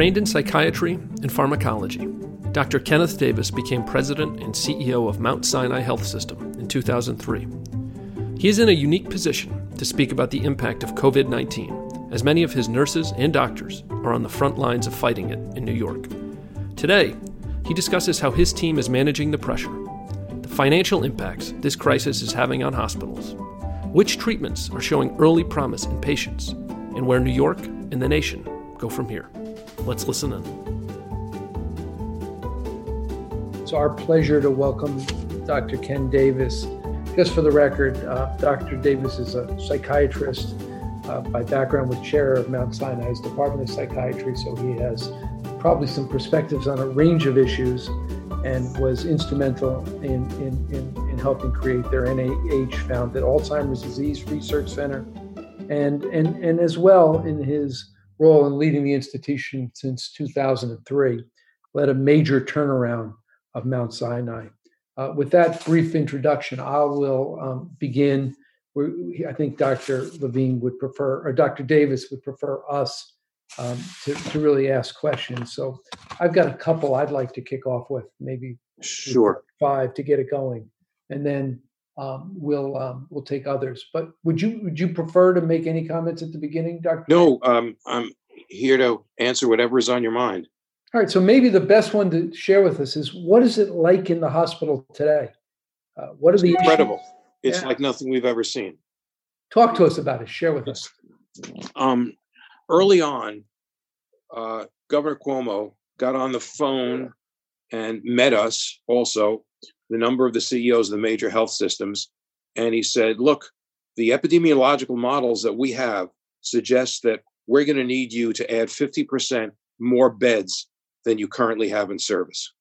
Trained in psychiatry and pharmacology, Dr. Kenneth Davis became president and CEO of Mount Sinai Health System in 2003. He is in a unique position to speak about the impact of COVID 19, as many of his nurses and doctors are on the front lines of fighting it in New York. Today, he discusses how his team is managing the pressure, the financial impacts this crisis is having on hospitals, which treatments are showing early promise in patients, and where New York and the nation go from here. Let's listen in. It's our pleasure to welcome Dr. Ken Davis. Just for the record, uh, Dr. Davis is a psychiatrist uh, by background with chair of Mount Sinai's Department of Psychiatry, so he has probably some perspectives on a range of issues and was instrumental in, in, in, in helping create their NIH founded Alzheimer's Disease Research Center and, and, and as well in his role in leading the institution since 2003, led a major turnaround of Mount Sinai. Uh, with that brief introduction, I will um, begin. I think Dr. Levine would prefer, or Dr. Davis would prefer us um, to, to really ask questions. So I've got a couple I'd like to kick off with, maybe sure five to get it going, and then um, we'll um, we'll take others. But would you would you prefer to make any comments at the beginning, Doctor? No, um, I'm here to answer whatever is on your mind. All right. So maybe the best one to share with us is what is it like in the hospital today? Uh, what are it's the incredible? Issues? It's yeah. like nothing we've ever seen. Talk to us about it. Share with us. Um, early on, uh, Governor Cuomo got on the phone and met us also, the number of the CEOs of the major health systems. And he said, look, the epidemiological models that we have suggest that we're going to need you to add 50% more beds than you currently have in service.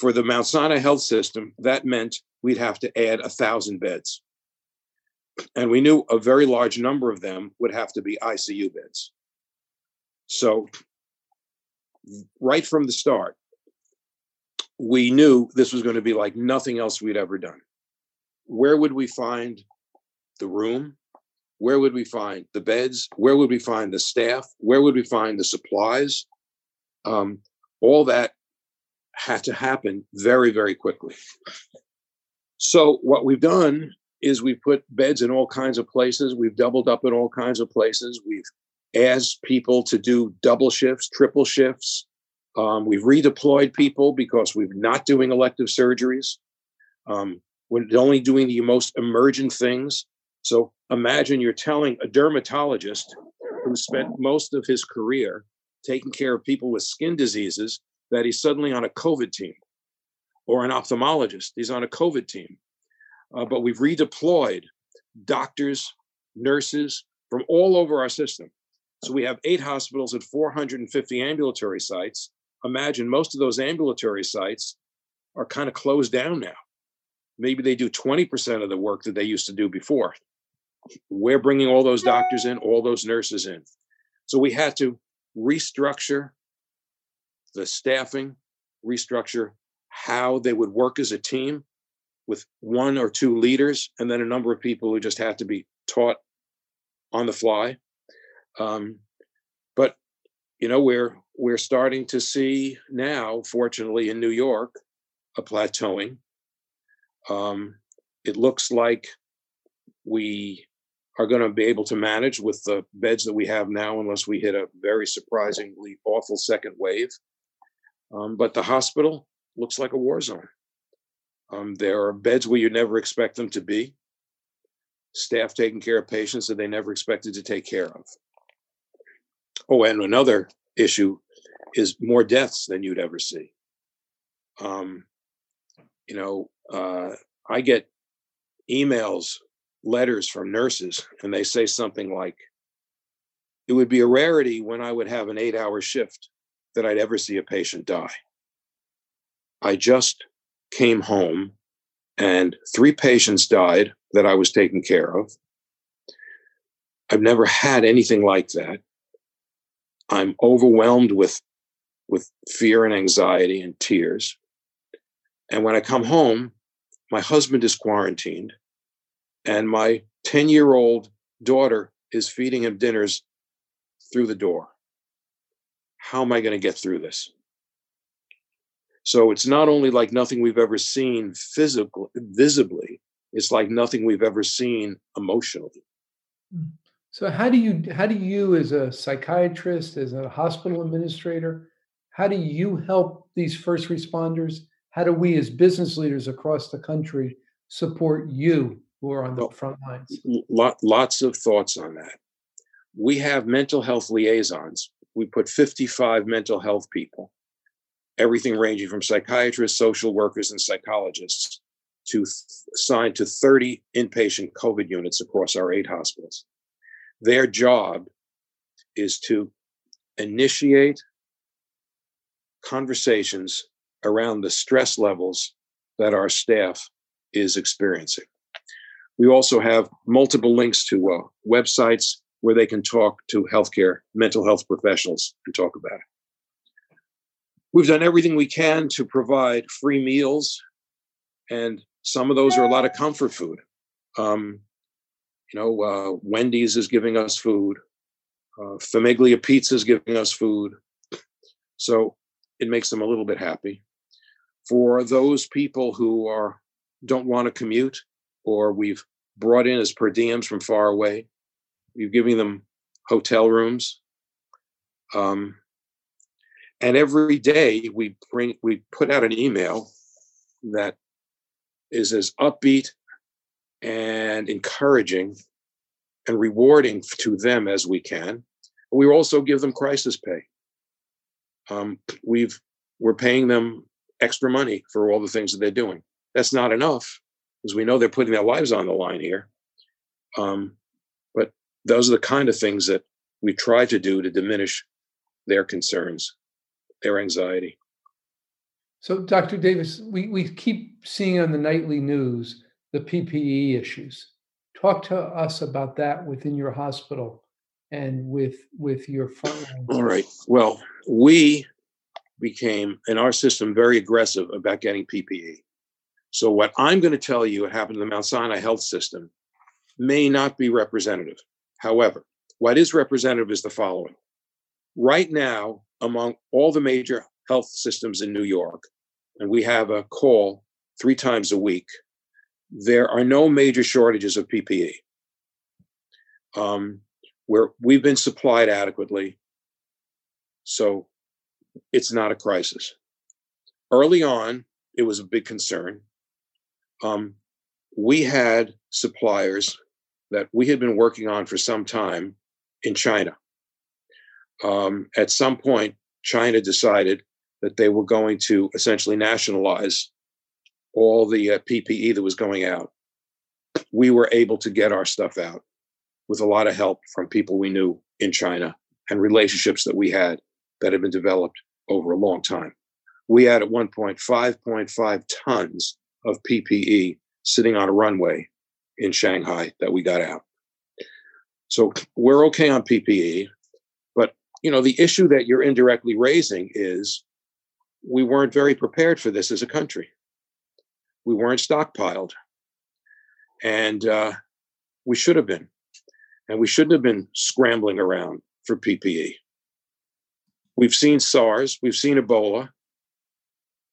For the Mount Sinai health system, that meant we'd have to add a thousand beds. And we knew a very large number of them would have to be ICU beds. So, right from the start, we knew this was going to be like nothing else we'd ever done. Where would we find the room? Where would we find the beds? Where would we find the staff? Where would we find the supplies? Um, all that had to happen very, very quickly. So, what we've done is we've put beds in all kinds of places. We've doubled up in all kinds of places. We've asked people to do double shifts, triple shifts. Um, we've redeployed people because we're not doing elective surgeries. Um, we're only doing the most emergent things. So imagine you're telling a dermatologist who spent most of his career taking care of people with skin diseases that he's suddenly on a COVID team, or an ophthalmologist, he's on a COVID team uh, but we've redeployed doctors, nurses from all over our system. So we have eight hospitals at 450 ambulatory sites. Imagine most of those ambulatory sites are kind of closed down now. Maybe they do 20% of the work that they used to do before. We're bringing all those doctors in, all those nurses in. So we had to restructure the staffing, restructure how they would work as a team with one or two leaders and then a number of people who just had to be taught on the fly. Um, but you know, we're we're starting to see now, fortunately, in New York, a plateauing. Um, it looks like we are going to be able to manage with the beds that we have now, unless we hit a very surprisingly awful second wave. Um, but the hospital looks like a war zone. Um, there are beds where you never expect them to be, staff taking care of patients that they never expected to take care of. Oh, and another issue is more deaths than you'd ever see. Um, you know, uh, I get emails, letters from nurses, and they say something like, it would be a rarity when I would have an eight hour shift that I'd ever see a patient die. I just came home and three patients died that I was taking care of. I've never had anything like that. I'm overwhelmed with with fear and anxiety and tears. And when I come home, my husband is quarantined and my 10-year-old daughter is feeding him dinners through the door. how am I going to get through this? So it's not only like nothing we've ever seen physically, visibly, it's like nothing we've ever seen emotionally. Hmm. So how do you how do you as a psychiatrist, as a hospital administrator, how do you help these first responders? How do we as business leaders across the country support you who are on the front lines? Lot, lots of thoughts on that. We have mental health liaisons. We put 55 mental health people, everything ranging from psychiatrists, social workers, and psychologists, to assigned to 30 inpatient COVID units across our eight hospitals. Their job is to initiate conversations around the stress levels that our staff is experiencing. We also have multiple links to uh, websites where they can talk to healthcare, mental health professionals and talk about it. We've done everything we can to provide free meals, and some of those are a lot of comfort food. Um, you know, uh, Wendy's is giving us food. Uh, Famiglia Pizza is giving us food. So it makes them a little bit happy. For those people who are don't want to commute, or we've brought in as per diems from far away, we're giving them hotel rooms. Um, and every day we bring we put out an email that is as upbeat and encouraging and rewarding to them as we can. We also give them crisis pay. Um, we've we're paying them extra money for all the things that they're doing. That's not enough because we know they're putting their lives on the line here. Um, but those are the kind of things that we try to do to diminish their concerns, their anxiety. So, Dr. Davis, we, we keep seeing on the nightly news the PPE issues. Talk to us about that within your hospital and with with your frontline. All right. Well, we became in our system very aggressive about getting PPE. So what I'm going to tell you what happened to the Mount Sinai health system may not be representative. However, what is representative is the following. Right now, among all the major health systems in New York, and we have a call three times a week, there are no major shortages of PPE. Um, where we've been supplied adequately, so it's not a crisis. Early on, it was a big concern um, we had suppliers that we had been working on for some time in China. Um, at some point, China decided that they were going to essentially nationalize all the uh, PPE that was going out. We were able to get our stuff out with a lot of help from people we knew in China and relationships that we had that had been developed over a long time. We had at one point 5.5 tons of PPE sitting on a runway in Shanghai that we got out. So we're okay on PPE, but you know the issue that you're indirectly raising is we weren't very prepared for this as a country. We weren't stockpiled, and uh, we should have been, and we shouldn't have been scrambling around for PPE. We've seen SARS, we've seen Ebola.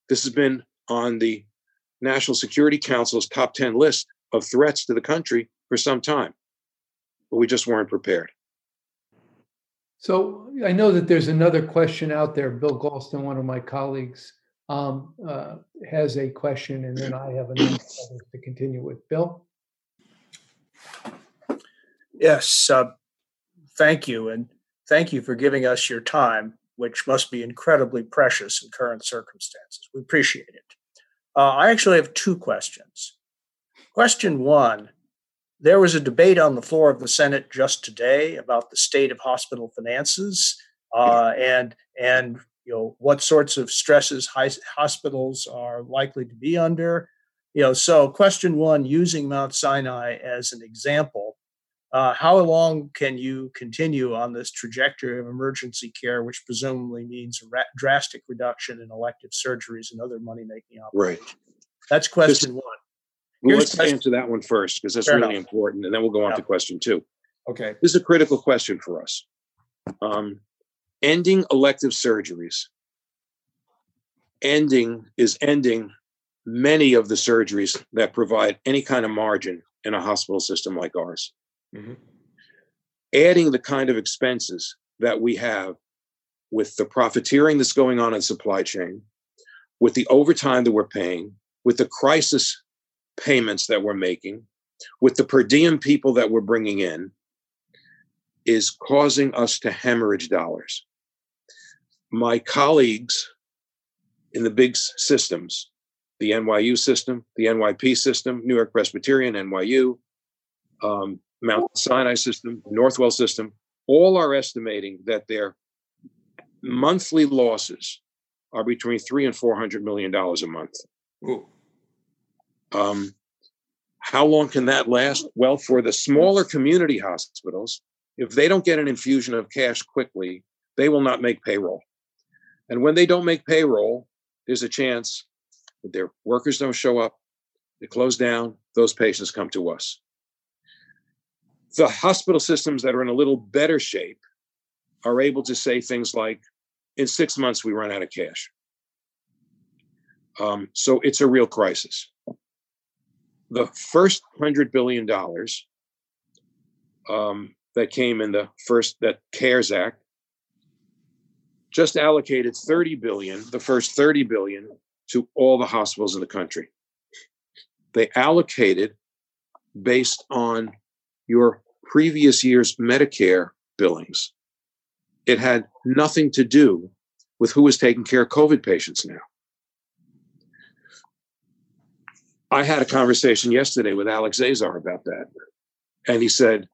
This has been on the National Security Council's top 10 list of threats to the country for some time, but we just weren't prepared. So I know that there's another question out there. Bill Galston, one of my colleagues, um, uh, has a question, and then I have another to continue with. Bill? Yes, uh, thank you. And thank you for giving us your time, which must be incredibly precious in current circumstances. We appreciate it. Uh, I actually have two questions. Question one there was a debate on the floor of the Senate just today about the state of hospital finances uh, and and you know what sorts of stresses hospitals are likely to be under. You know, so question one, using Mount Sinai as an example, uh, how long can you continue on this trajectory of emergency care, which presumably means a ra- drastic reduction in elective surgeries and other money making operations? Right. That's question one. Well, let's question. answer that one first because that's Fair really enough. important, and then we'll go on yeah. to question two. Okay. This is a critical question for us. Um, ending elective surgeries ending is ending many of the surgeries that provide any kind of margin in a hospital system like ours. Mm-hmm. Adding the kind of expenses that we have with the profiteering that's going on in supply chain, with the overtime that we're paying, with the crisis payments that we're making, with the per diem people that we're bringing in, is causing us to hemorrhage dollars. My colleagues in the big systems, the NYU system, the NYP system, New York Presbyterian, NYU, um, Mount Sinai system, Northwell system, all are estimating that their monthly losses are between three and four hundred million dollars a month. Um, how long can that last? Well, for the smaller community hospitals, if they don't get an infusion of cash quickly, they will not make payroll. And when they don't make payroll, there's a chance that their workers don't show up, they close down, those patients come to us. The hospital systems that are in a little better shape are able to say things like, in six months, we run out of cash. Um, so it's a real crisis. The first $100 billion um, that came in the first, that CARES Act, just allocated 30 billion, the first 30 billion, to all the hospitals in the country. They allocated based on your previous year's Medicare billings. It had nothing to do with who was taking care of COVID patients now. I had a conversation yesterday with Alex Azar about that. And he said,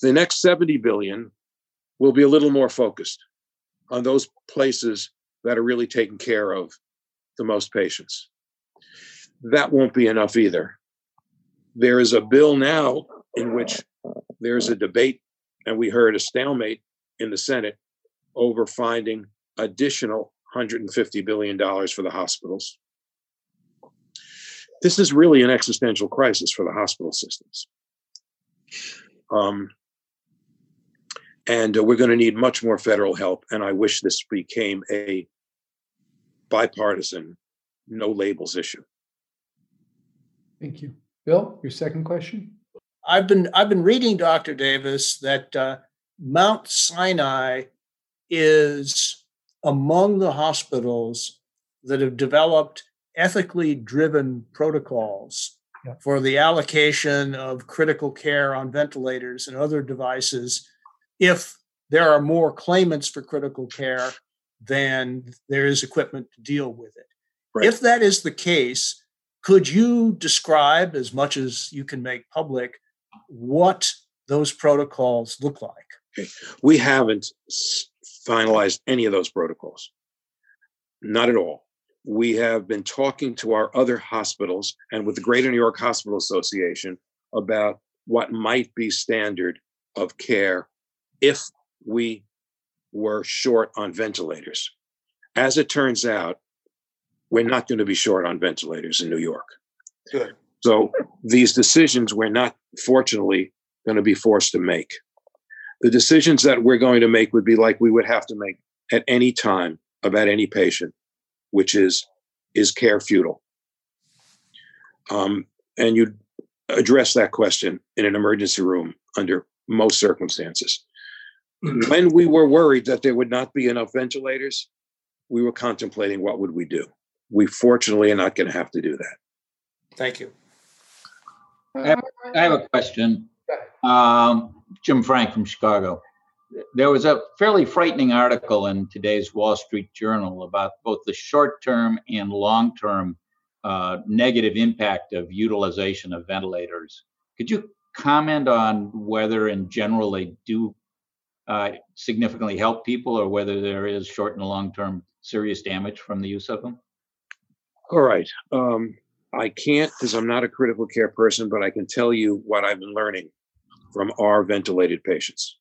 the next 70 billion will be a little more focused on those places that are really taking care of the most patients. That won't be enough either. There is a bill now in which there's a debate, and we heard a stalemate in the Senate over finding additional $150 billion for the hospitals. This is really an existential crisis for the hospital systems. Um, and uh, we're going to need much more federal help. And I wish this became a bipartisan, no labels issue. Thank you, Bill. Your second question. I've been I've been reading, Dr. Davis, that uh, Mount Sinai is among the hospitals that have developed ethically driven protocols yeah. for the allocation of critical care on ventilators and other devices if there are more claimants for critical care than there is equipment to deal with it. Right. If that is the case, could you describe, as much as you can make public, what those protocols look like? Okay. We haven't finalized any of those protocols. Not at all. We have been talking to our other hospitals and with the Greater New York Hospital Association about what might be standard of care if we were short on ventilators. As it turns out, we're not going to be short on ventilators in New York. Good. So these decisions we're not, fortunately, going to be forced to make. The decisions that we're going to make would be like we would have to make at any time about any patient, which is is care futile? Um, and you address that question in an emergency room under most circumstances. Mm-hmm. when we were worried that there would not be enough ventilators, we were contemplating what would we do. We fortunately are not going to have to do that. Thank you. I have, I have a question. Um, Jim Frank from Chicago. There was a fairly frightening article in today's Wall Street Journal about both the short term and long term uh, negative impact of utilization of ventilators. Could you comment on whether, in general, they do uh, significantly help people or whether there is short and long term serious damage from the use of them? All right. Um, I can't because I'm not a critical care person, but I can tell you what I've been learning from our ventilated patients.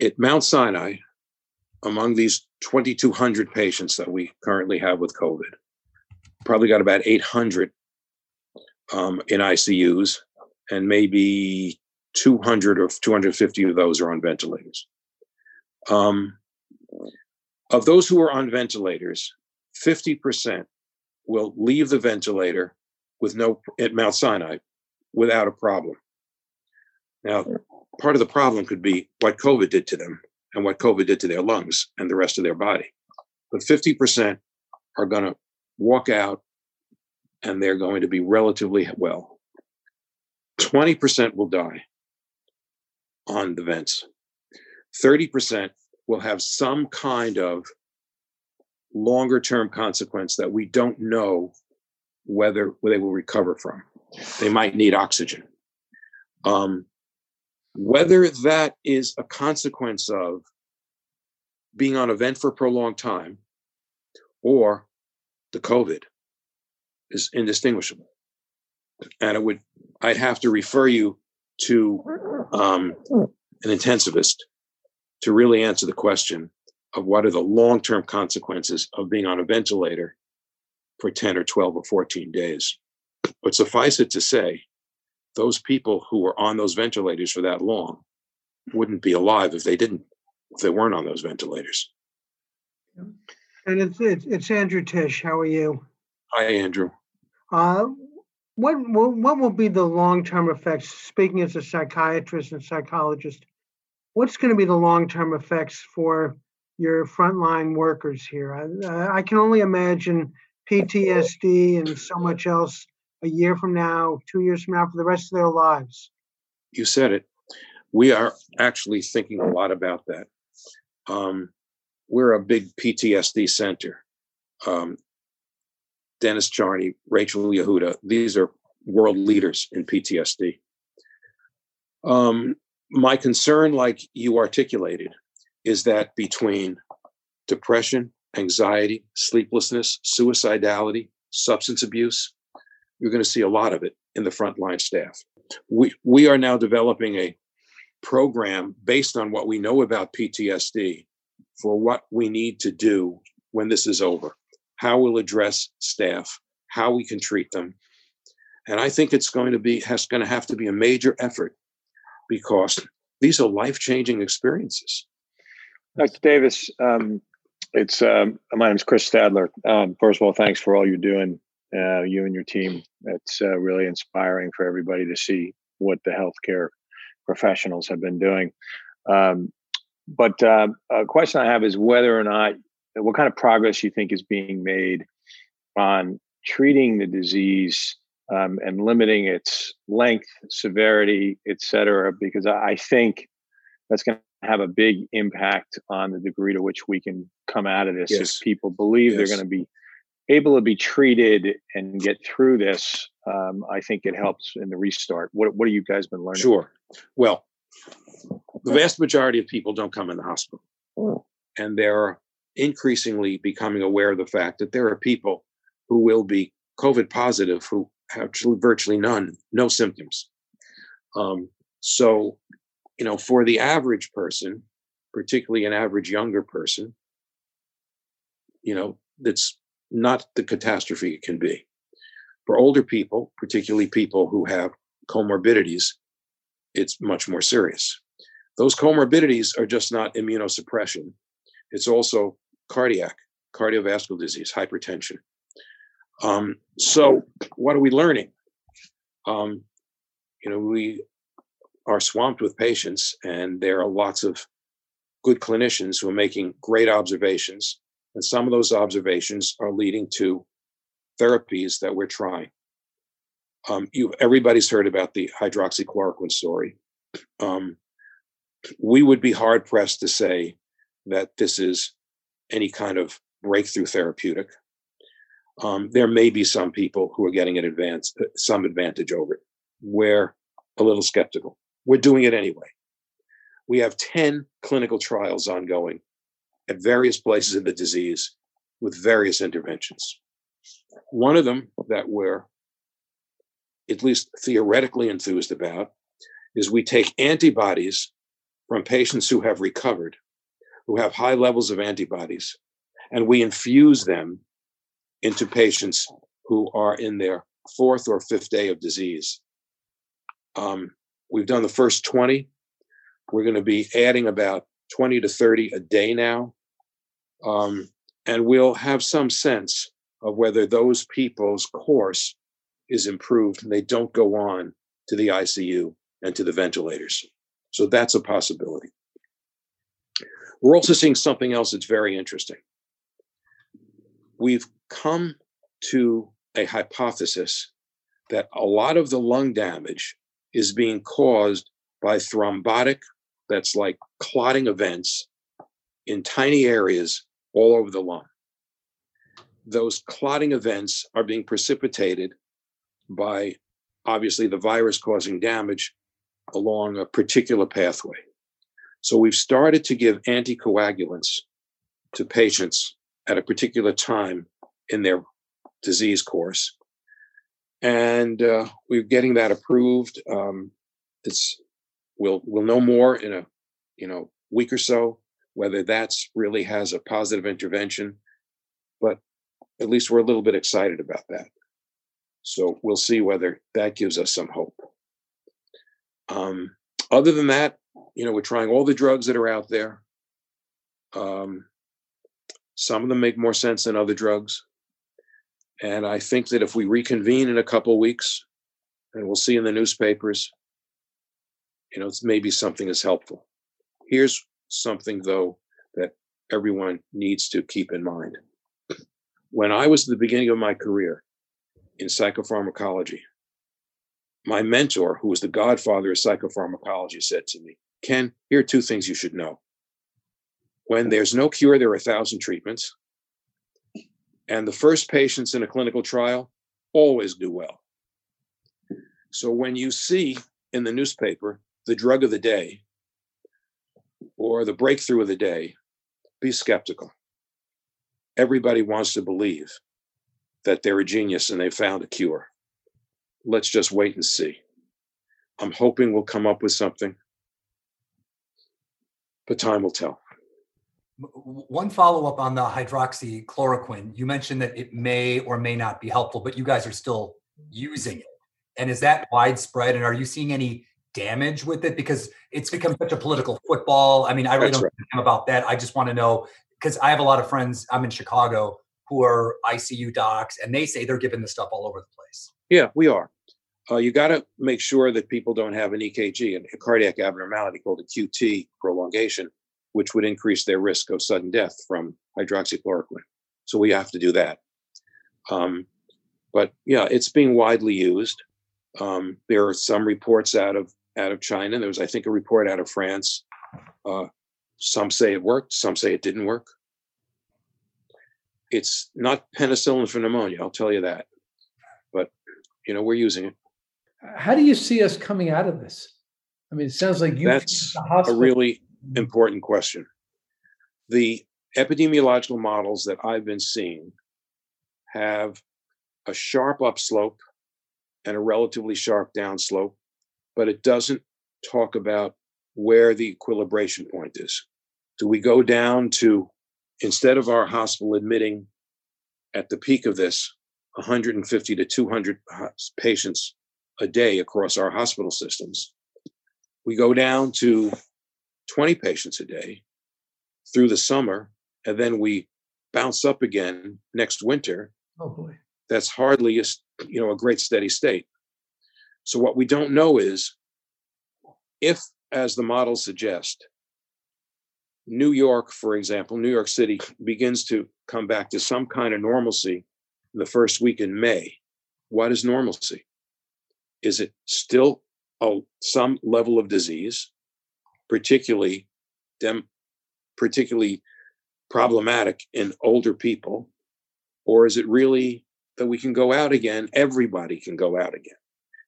At Mount Sinai, among these 2,200 patients that we currently have with COVID, probably got about 800 um, in ICUs and maybe 200 or 250 of those are on ventilators. Um, of those who are on ventilators, 50% will leave the ventilator with no at Mount Sinai without a problem. Now, part of the problem could be what COVID did to them and what COVID did to their lungs and the rest of their body. But 50% are going to walk out and they're going to be relatively well. 20% will die on the vents. 30% will have some kind of longer term consequence that we don't know whether they will recover from. They might need oxygen. Um, whether that is a consequence of being on a vent for a prolonged time or the COVID is indistinguishable. And it would, I'd have to refer you to um, an intensivist to really answer the question of what are the long term consequences of being on a ventilator for 10 or 12 or 14 days. But suffice it to say, those people who were on those ventilators for that long wouldn't be alive if they didn't, if they weren't on those ventilators. And it's it's, it's Andrew Tisch. How are you? Hi, Andrew. Uh, what what will be the long term effects? Speaking as a psychiatrist and psychologist, what's going to be the long term effects for your frontline workers here? I, I can only imagine PTSD and so much else a year from now, two years from now, for the rest of their lives. You said it. We are actually thinking a lot about that. Um, we're a big PTSD center. Um, Dennis Charney, Rachel Yehuda, these are world leaders in PTSD. Um, my concern, like you articulated, is that between depression, anxiety, sleeplessness, suicidality, substance abuse, you're going to see a lot of it in the frontline staff. We, we are now developing a program based on what we know about PTSD for what we need to do when this is over, how we'll address staff, how we can treat them. And I think it's going to be has going to have to be a major effort because these are life-changing experiences. Dr. Davis, um, it's um, my name is Chris Stadler. Um, first of all, thanks for all you're doing, uh, you and your team. It's uh, really inspiring for everybody to see what the healthcare professionals have been doing. Um, but uh, a question I have is whether or not what kind of progress you think is being made on treating the disease um, and limiting its length, severity, et cetera, because I think that's going to have a big impact on the degree to which we can come out of this. Yes. If people believe yes. they're going to be able to be treated and get through this, um, I think it helps in the restart. What What have you guys been learning? Sure. Well, the vast majority of people don't come in the hospital, and they're increasingly becoming aware of the fact that there are people who will be COVID positive who have virtually none, no symptoms. Um, so, you know, for the average person, particularly an average younger person, you know, that's not the catastrophe it can be. For older people, particularly people who have comorbidities, it's much more serious. Those comorbidities are just not immunosuppression, it's also cardiac, cardiovascular disease, hypertension. Um, so, what are we learning? Um, you know, we are swamped with patients, and there are lots of good clinicians who are making great observations. And some of those observations are leading to therapies that we're trying. Um, you, everybody's heard about the hydroxychloroquine story. Um, we would be hard pressed to say that this is any kind of breakthrough therapeutic. Um, there may be some people who are getting an advance, uh, some advantage over it. We're a little skeptical. We're doing it anyway. We have 10 clinical trials ongoing at various places of the disease with various interventions. One of them that we're at least theoretically enthused about is we take antibodies from patients who have recovered, who have high levels of antibodies, and we infuse them into patients who are in their fourth or fifth day of disease. Um, we've done the first 20. We're going to be adding about 20 to 30 a day now. Um, and we'll have some sense of whether those people's course is improved and they don't go on to the ICU and to the ventilators. So that's a possibility. We're also seeing something else that's very interesting. We've come to a hypothesis that a lot of the lung damage is being caused by thrombotic, that's like clotting events in tiny areas all over the lung. Those clotting events are being precipitated by obviously the virus causing damage along a particular pathway. So we've started to give anticoagulants to patients at a particular time in their disease course. And uh, we're getting that approved. Um, it's we'll we'll know more in a you know week or so whether that's really has a positive intervention. But at least we're a little bit excited about that. So we'll see whether that gives us some hope. Um, other than that, you know, we're trying all the drugs that are out there. Um, some of them make more sense than other drugs. And I think that if we reconvene in a couple weeks, and we'll see in the newspapers, you know, maybe something is helpful. Here's something, though, that everyone needs to keep in mind. When I was at the beginning of my career in psychopharmacology, my mentor, who was the godfather of psychopharmacology, said to me, Ken, here are two things you should know. When there's no cure, there are a thousand treatments. And the first patients in a clinical trial always do well. So when you see in the newspaper the drug of the day or the breakthrough of the day, be skeptical. Everybody wants to believe that they're a genius and they found a cure let's just wait and see. I'm hoping we'll come up with something, but time will tell. One follow up on the hydroxychloroquine. You mentioned that it may or may not be helpful, but you guys are still using it. And is that widespread? And are you seeing any damage with it? Because it's become such a political football. I mean, I really That's don't right. know about that. I just want to know because I have a lot of friends. I'm in Chicago who are ICU docs, and they say they're giving this stuff all over the place. Yeah, we are. Uh, you got to make sure that people don't have an EKG, and a cardiac abnormality called a QT prolongation, which would increase their risk of sudden death from hydroxychloroquine. So we have to do that. Um, but yeah, it's being widely used. Um, there are some reports out of out of China. There was, I think, a report out of France. Uh, some say it worked. Some say it didn't work. It's not penicillin for pneumonia. I'll tell you that But you know, we're using it. How do you see us coming out of this? I mean, it sounds like you. That's a really Mm-hmm. important question. The epidemiological models that I've been seeing have a sharp upslope and a relatively sharp downslope, but it doesn't talk about where the equilibration point is. Do we go down to, instead of our hospital admitting at the peak of this 150 to 200 patients a day across our hospital systems. We go down to 20 patients a day through the summer, and then we bounce up again next winter. Oh boy. That's hardly a, you know a great steady state. So what we don't know is if, as the models suggest, New York, for example, New York City begins to come back to some kind of normalcy the first week in May, what is normalcy? Is it still a, some level of disease, particularly dem, particularly problematic in older people, or is it really that we can go out again? Everybody can go out again.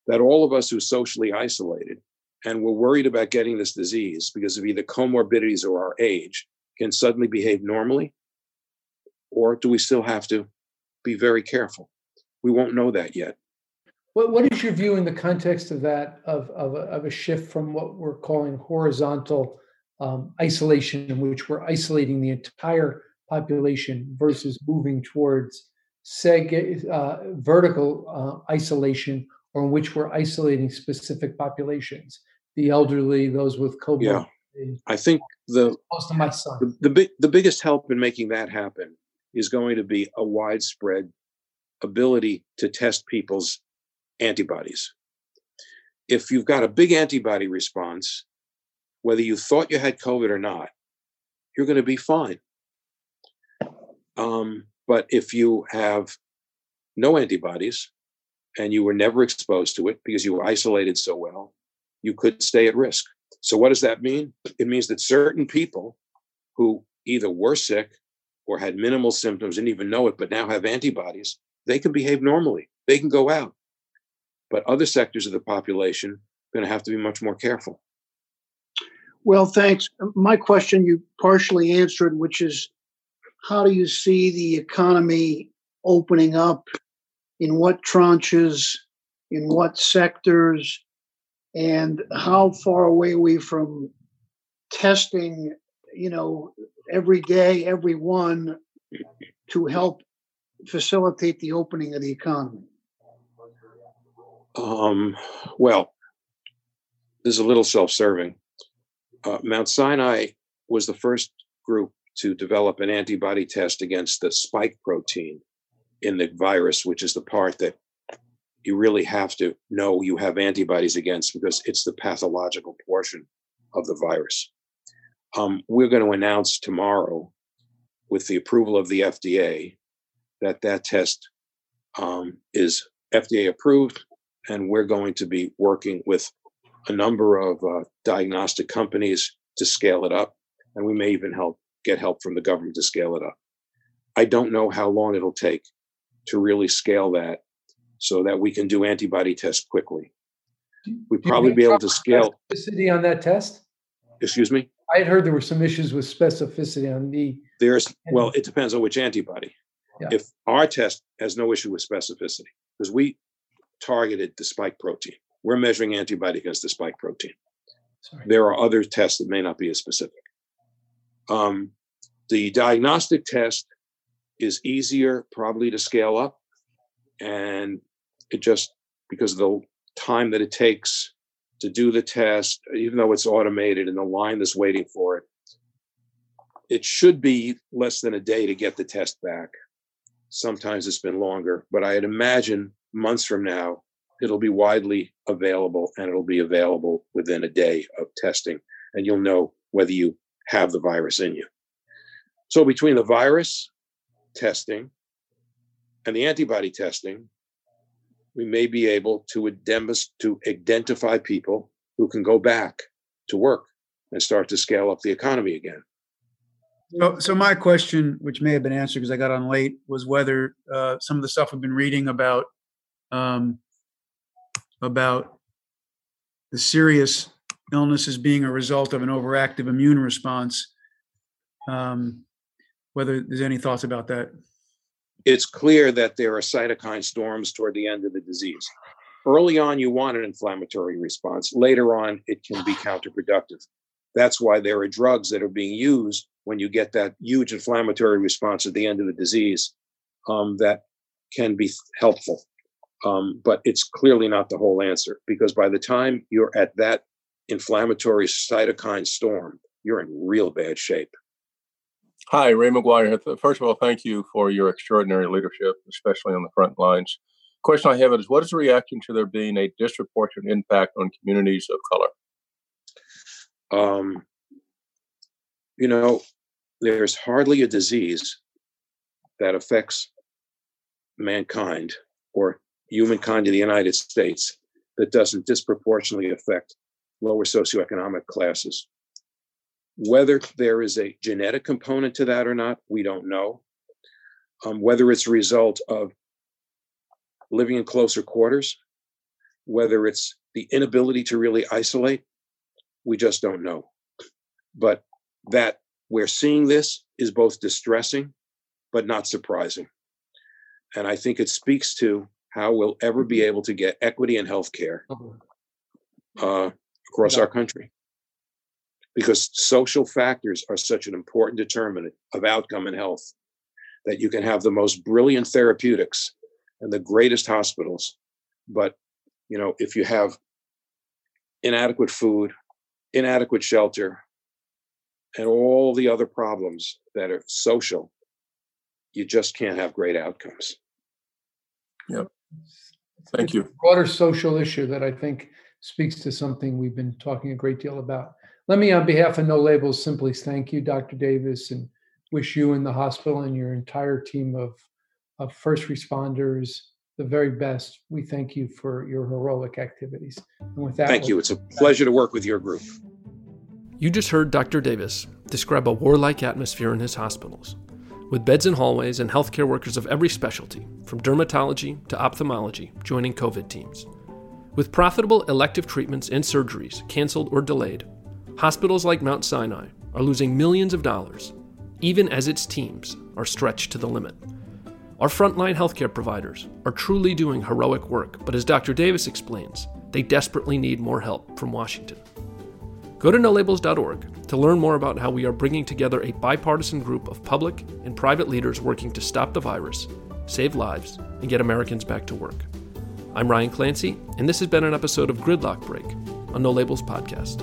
That all of us who are socially isolated and we're worried about getting this disease because of either comorbidities or our age can suddenly behave normally? Or do we still have to be very careful. We won't know that yet. What, what is your view in the context of that, of, of, a, of a shift from what we're calling horizontal um, isolation, in which we're isolating the entire population versus moving towards seg- uh, vertical uh, isolation, or in which we're isolating specific populations, the elderly, those with comorbidity, I think the close to my son. The, the big the biggest help in making that happen is going to be a widespread ability to test people's antibodies. If you've got a big antibody response, whether you thought you had COVID or not, you're going to be fine. Um, but if you have no antibodies and you were never exposed to it because you were isolated so well, you could stay at risk. So, what does that mean? It means that certain people who either were sick or had minimal symptoms, didn't even know it, but now have antibodies, they can behave normally. They can go out. But other sectors of the population are going to have to be much more careful. Well, thanks. My question you partially answered, which is how do you see the economy opening up? In what tranches? In what sectors? And how far away are we from testing, you know, every day, every one to help facilitate the opening of the economy? Um, well, this is a little self serving. Uh, Mount Sinai was the first group to develop an antibody test against the spike protein in the virus, which is the part that you really have to know you have antibodies against because it's the pathological portion of the virus. Um, we're going to announce tomorrow, with the approval of the FDA, that that test um, is FDA approved, and we're going to be working with a number of uh, diagnostic companies to scale it up, and we may even help get help from the government to scale it up. I don't know how long it'll take to really scale that so that we can do antibody tests quickly. We'd probably be able to scale specificity on that test. Excuse me. I had heard there were some issues with specificity on the. There's well, it depends on which antibody. Yeah. If our test has no issue with specificity, because we targeted the spike protein, we're measuring antibody against the spike protein. Sorry. There are other tests that may not be as specific. Um, the diagnostic test is easier probably to scale up, and it just because of the time that it takes to do the test, even though it's automated and the line that's waiting for it, it should be less than a day to get the test back. Sometimes it's been longer, but I'd imagine months from now, it'll be widely available and it'll be available within a day of testing, and you'll know whether you have the virus in you. So, between the virus testing and the antibody testing, we may be able to, to identify people who can go back to work and start to scale up the economy again. So, so my question, which may have been answered because I got on late, was whether uh, some of the stuff we've been reading about um, about the serious illnesses being a result of an overactive immune response. Um, whether there's any thoughts about that? It's clear that there are cytokine storms toward the end of the disease. Early on, you want an inflammatory response. Later on, it can be counterproductive. That's why there are drugs that are being used when you get that huge inflammatory response at the end of the disease um, that can be helpful. Um, but it's clearly not the whole answer because by the time you're at that inflammatory cytokine storm, you're in real bad shape. Hi, Ray McGuire. First of all, thank you for your extraordinary leadership, especially on the front lines. Question I have is what is the reaction to there being a disproportionate impact on communities of color? Um, you know, there's hardly a disease that affects mankind or humankind in the United States that doesn't disproportionately affect lower socioeconomic classes. Whether there is a genetic component to that or not, we don't know. Um, whether it's a result of living in closer quarters, whether it's the inability to really isolate, we just don't know. But that we're seeing this is both distressing but not surprising. And I think it speaks to how we'll ever be able to get equity in healthcare uh, across our country. Because social factors are such an important determinant of outcome and health that you can have the most brilliant therapeutics and the greatest hospitals. But, you know, if you have inadequate food, inadequate shelter, and all the other problems that are social, you just can't have great outcomes. Yep. Thank you. Broader social issue that I think speaks to something we've been talking a great deal about. Let me, on behalf of No Labels, simply thank you, Dr. Davis, and wish you and the hospital and your entire team of, of first responders the very best. We thank you for your heroic activities. And with that, thank you. It's a pleasure to work with your group. You just heard Dr. Davis describe a warlike atmosphere in his hospitals, with beds in hallways and healthcare workers of every specialty, from dermatology to ophthalmology, joining COVID teams. With profitable elective treatments and surgeries canceled or delayed, hospitals like Mount Sinai are losing millions of dollars, even as its teams are stretched to the limit. Our frontline healthcare providers are truly doing heroic work, but as Dr. Davis explains, they desperately need more help from Washington. Go to nolabels.org to learn more about how we are bringing together a bipartisan group of public and private leaders working to stop the virus, save lives, and get Americans back to work. I'm Ryan Clancy, and this has been an episode of Gridlock Break on No Labels Podcast.